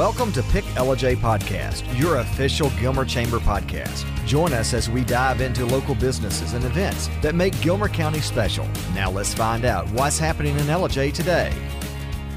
Welcome to Pick Ellijay Podcast, your official Gilmer Chamber podcast. Join us as we dive into local businesses and events that make Gilmer County special. Now let's find out what's happening in Ellijay today.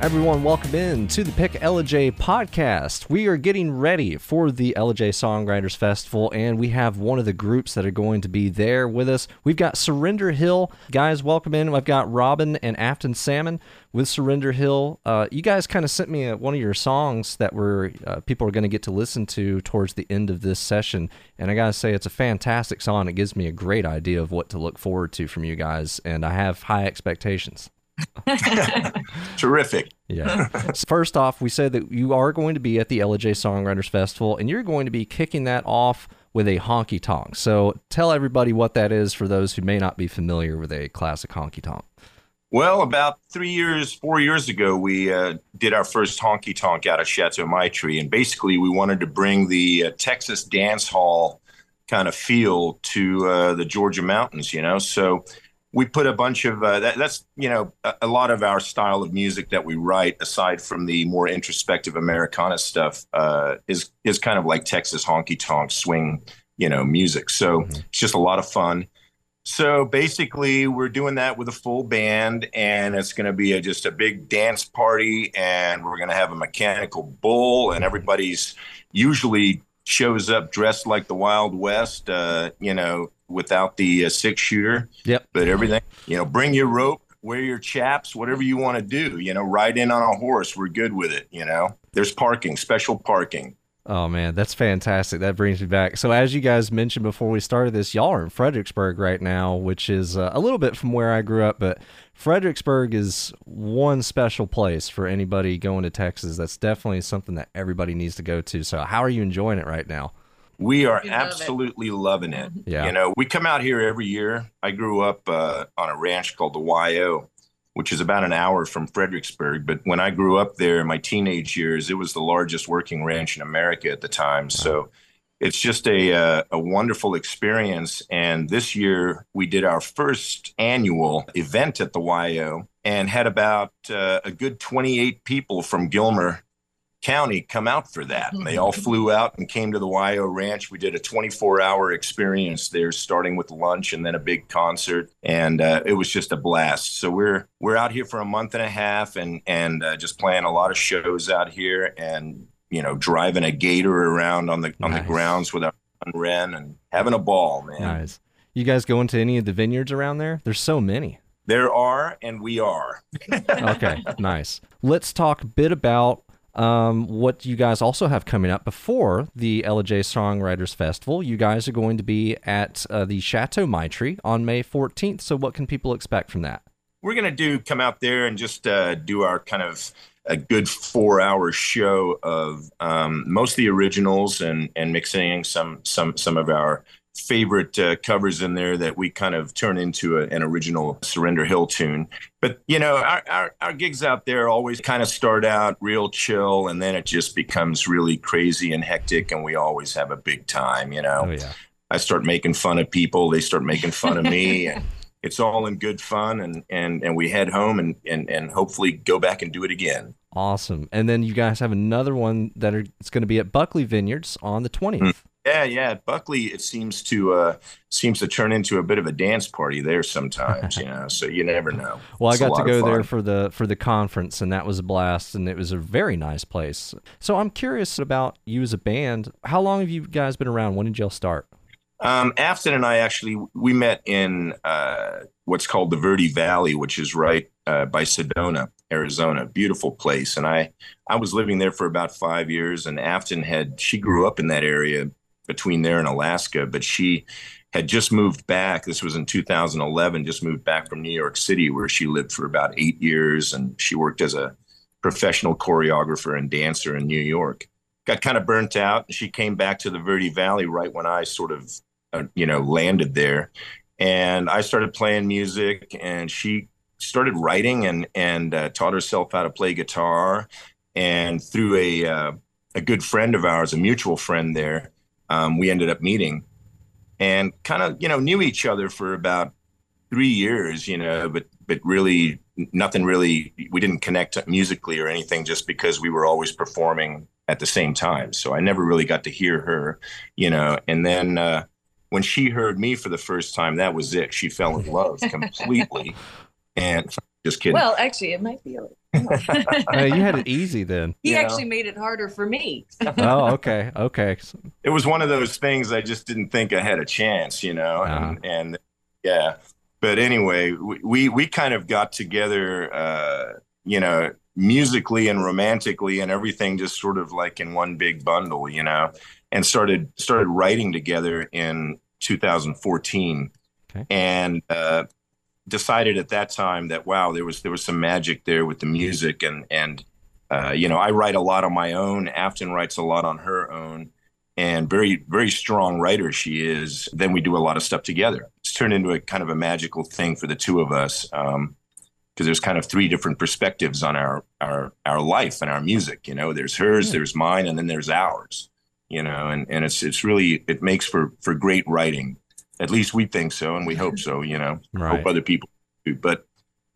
Everyone, welcome in to the Pick Ellijay podcast. We are getting ready for the Ellijay Songwriters Festival, and we have one of the groups that are going to be there with us. We've got Surrender Hill. Guys, welcome in. I've got Robin and Afton Salmon with Surrender Hill. Uh, you guys kind of sent me a, one of your songs that were uh, people are going to get to listen to towards the end of this session, and I gotta say it's a fantastic song. It gives me a great idea of what to look forward to from you guys, and I have high expectations. Terrific. Yeah. First off, we said that you are going to be at the Ellijay Songwriters Festival and you're going to be kicking that off with a honky tonk. So tell everybody what that is for those who may not be familiar with a classic honky tonk. Well, about three years, four years ago, we uh, did our first honky tonk out of Chateau Meichtry. And basically, we wanted to bring the uh, Texas dance hall kind of feel to uh, the Georgia mountains, you know? So we put a bunch of uh, that, that's you know a, a, lot of our style of music that we write aside from the more introspective americana stuff uh, is is kind of like texas honky tonk swing you know music so mm-hmm. it's just a lot of fun so basically we're doing that with a full band and it's going to be a, just a big dance party and we're going to have a mechanical bull and everybody's usually shows up dressed like the wild west uh, you know without the uh, six shooter. Yep. But everything, you know, bring your rope, wear your chaps, whatever you want to do. You know, ride in on a horse. We're good with it. You know, there's parking, special parking. Oh man, that's fantastic. That brings me back. So as you guys mentioned before we started this, y'all are in Fredericksburg right now, which is uh, a little bit from where I grew up, but Fredericksburg is one special place for anybody going to Texas. That's definitely something that everybody needs to go to. So how are you enjoying it right now? We are we absolutely it. loving it. Mm-hmm. Yeah. You know, we come out here every year. I grew up uh, on a ranch called the YO, which is about an hour from Fredericksburg. But when I grew up there in my teenage years, it was the largest working ranch in America at the time. So it's just a, uh, a wonderful experience. And this year we did our first annual event at the YO and had about uh, a good 28 people from Gilmer county come out for that. And they all mm-hmm. flew out and came to the YO Ranch. We did a 24 hour experience there, starting with lunch and then a big concert, and uh, it was just a blast. So we're we're out here for a month and a half, and and uh, just playing a lot of shows out here, and you know, driving a gator around on the on the grounds with our Ren and having a ball, man. Nice. You guys go into any of the vineyards around there? There's so many. There are, and we are. okay, nice. Let's talk a bit about um, what you guys also have coming up before the Ellijay Songwriters Festival. You guys are going to be at uh, the Chateau Meichtry on May 14th. So, what can people expect from that? We're going to do come out there and just uh, do our kind of a good four hour show of um, most of the originals and and mixing some some some of our favorite uh, covers in there that we kind of turn into a, an original Surrender Hill tune. But you know, our, our, our gigs out there always kind of start out real chill, and then it just becomes really crazy and hectic, and we always have a big time. You know, oh, yeah. I start making fun of people, they start making fun of me, and it's all in good fun. And and and we head home and and and hopefully go back and do it again. Awesome. And then you guys have another one that are it's going to be at Buckley Vineyards on the twentieth. Mm-hmm. Yeah, yeah. Buckley, it seems to uh, seems to turn into a bit of a dance party there sometimes, you know. So you never know. well, it's I got to go there for the for the conference, and that was a blast, and it was a very nice place. So I'm curious about you as a band. How long have you guys been around? When did y'all start? Um, Afton and I actually we met in uh, what's called the Verde Valley, which is right uh, by Sedona, Arizona. Beautiful place, and I I was living there for about five years. And Afton had she grew up in that area between there and Alaska, but she had just moved back. This was in 2011, just moved back from New York City, where she lived for about eight years. And she worked as a professional choreographer and dancer in New York. Got kind of burnt out. And she came back to the Verde Valley right when I sort of, uh, you know, landed there. And I started playing music, and she started writing and and uh, taught herself how to play guitar. And through a uh, a good friend of ours, a mutual friend there, um, we ended up meeting and kind of you know knew each other for about three years you know but but really nothing really. We didn't connect musically or anything, just because we were always performing at the same time. So I never really got to hear her, you know. And then uh, when she heard me for the first time, that was it. She fell in love completely. And just kidding. Well, actually, it might be. A, Uh, you had it easy then. he You know? actually made it harder for me. Oh, okay, okay. it was one of those things I just didn't think I had a chance, you know, and, and yeah. But anyway, we, we, we kind of got together, uh, you know, musically and romantically and everything just sort of like in one big bundle, you know, and started, started writing together in 2014 Okay. and, uh, decided at that time that, wow, there was, there was some magic there with the music and, and, uh, you know, I write a lot on my own. Afton writes a lot on her own. And very very strong writer she is. Then we do a lot of stuff together. It's turned into a kind of a magical thing for the two of us um because there's kind of three different perspectives on our our our life and our music you know? There's hers Yeah. there's mine and then there's ours you know? And and it's it's really it makes for for great writing at least we think so and we hope so you know Right. hope other people do but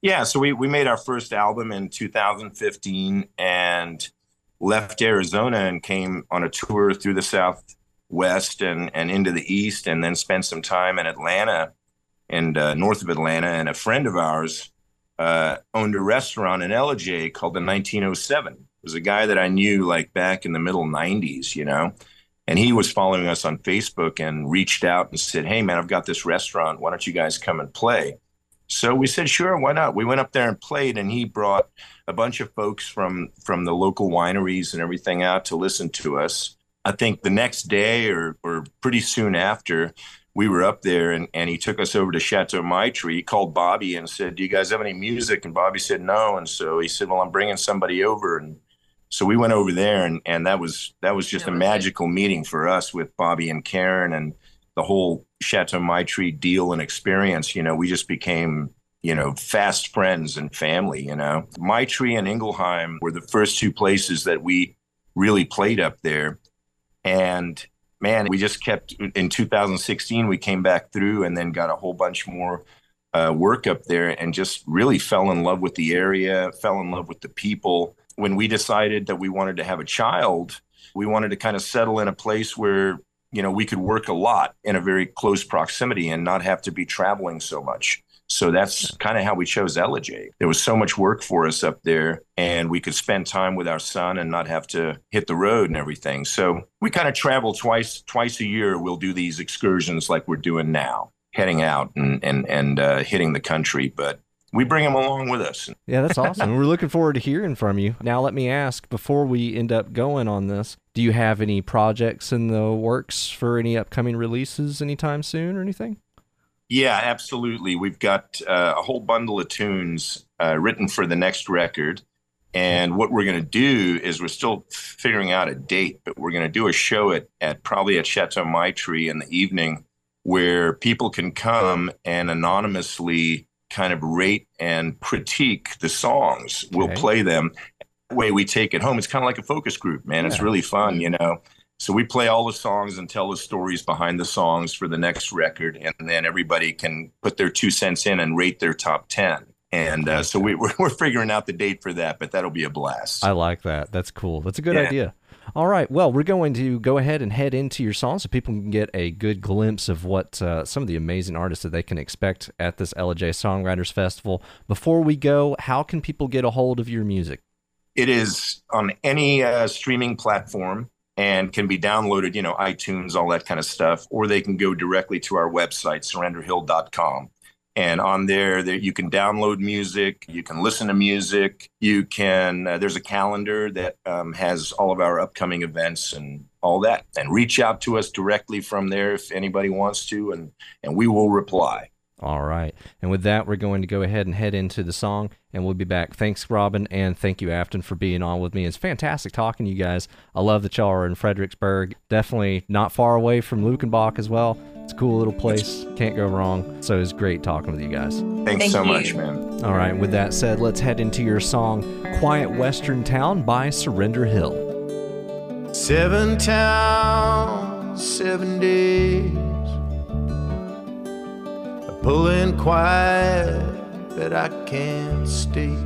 yeah so we we made our first album in 2015 and left Arizona and came on a tour through the Southwest and, and into the East, and then spent some time in Atlanta and uh, north of Atlanta. And a friend of ours uh, owned a restaurant in Ellijay called the 1907. It was a guy that I knew like back in the middle 90s, you know. And he was following us on Facebook and reached out and said, Hey, man, I've got this restaurant. Why don't you guys come and play? So we said, Sure, why not? We went up there and played, and he brought a bunch of folks from from the local wineries and everything out to listen to us. I think the next day or or pretty soon after, we were up there and, and he took us over to Chateau Meichtry. He called Bobby and said, Do you guys have any music? And Bobby said no. And so he said, Well, I'm bringing somebody over. And so we went over there and, and that was that was just That a was it. magical meeting for us with Bobby and Karen and the whole Chateau Meichtry deal and experience. You know, we just became you know, fast friends and family, you know. Meichtry and Engelheim were the first two places that we really played up there. And man, we just kept in 2016, we came back through and then got a whole bunch more uh, work up there and just really fell in love with the area, fell in love with the people. When we decided that we wanted to have a child, we wanted to kind of settle in a place where you know we could work a lot in a very close proximity and not have to be traveling so much so that's kind of how we chose Ellijay. There was so much work for us up there, and we could spend time with our son and not have to hit the road and everything. So we kind of travel twice twice a year. We'll do these excursions like we're doing now, heading out and and and uh, hitting the country. But we bring them along with us. Yeah, that's awesome. We're looking forward to hearing from you. Now, let me ask before we end up going on this, do you have any projects in the works for any upcoming releases anytime soon or anything? Yeah, absolutely. We've got uh, a whole bundle of tunes uh, written for the next record. And what we're going to do is we're still figuring out a date, but we're going to do a show at, at probably at Chateau Meichtry in the evening where people can come and anonymously kind of rate and critique the songs. We'll Okay. play them. That way we take it home. It's kind of like a focus group, man. It's really fun, you know. So we play all the songs and tell the stories behind the songs for the next record, and then everybody can put their two cents in and rate their top ten. And uh, so we, we're, we're figuring out the date for that, but that'll be a blast. I like that. That's cool. That's a good Yeah. idea. All right. Well, we're going to go ahead and head into your song so people can get a good glimpse of what uh, some of the amazing artists that they can expect at this Ellijay Songwriters Festival. Before we go, how can people get a hold of your music? It is on any uh, streaming platform and can be downloaded, you know, iTunes, all that kind of stuff, or they can go directly to our website, surrenderhill.com. And on there, there you can download music, you can listen to music, you can. Uh, there's a calendar that um, has all of our upcoming events and all that. And reach out to us directly from there if anybody wants to, and and we will reply. All right. And with that, we're going to go ahead and head into the song, and we'll be back. Thanks, Robin, and thank you, Afton, for being on with me. It's fantastic talking to you guys. I love that y'all are in Fredericksburg. Definitely not far away from Luckenbach as well. It's a cool little place. Can't go wrong. So it's great talking with you guys. Thanks Thank so you. much, man. All right. With that said, let's head into your song, Quiet Western Town by Surrender Hill. Seven towns, seven days. Pulling quiet but I can't stay.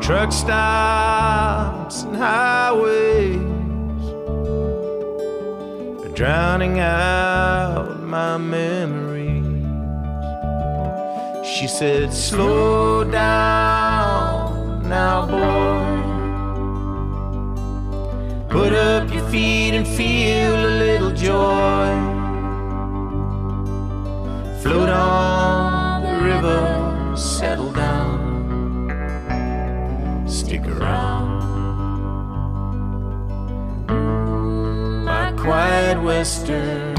Truck stops and highways are drowning out my memories. She said, Slow down now, boy. Put up your feet and feel western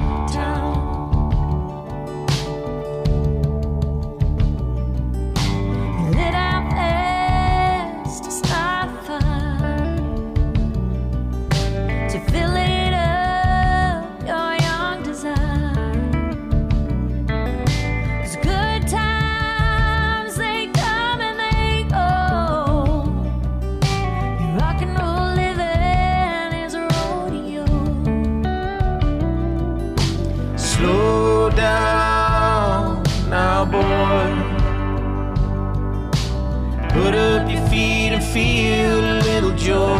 Put up your feet and feel a little joy.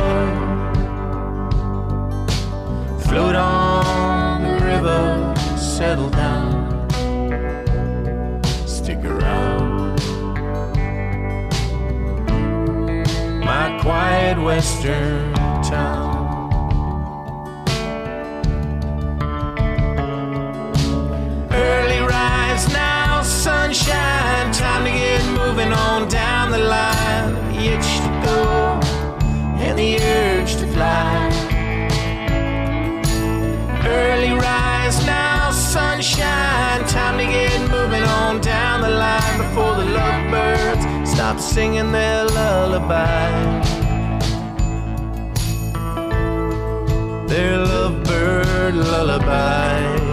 Float on the river, settle down, stick around. My quiet western singing their lullaby. Their lovebird lullaby.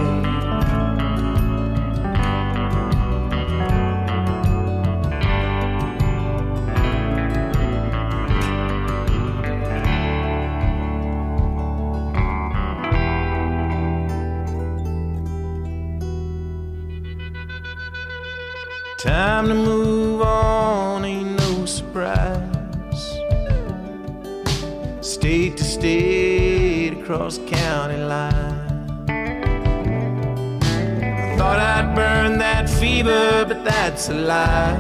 State to state, across county line. I thought I'd burn that fever, but that's a lie.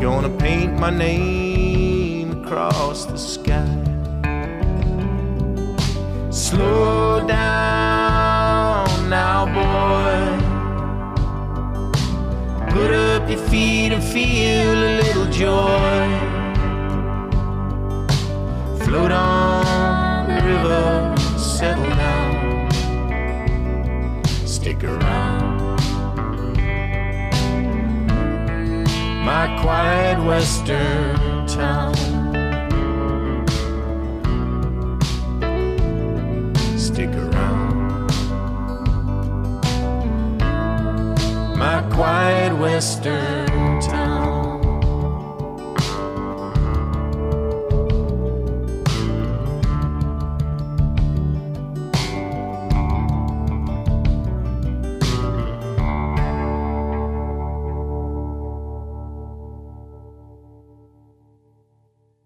Gonna paint my name across the sky. Slow down your feet and feel a little joy. Float on the river, settle down, stick around. My quiet western town. Stick around. Quiet western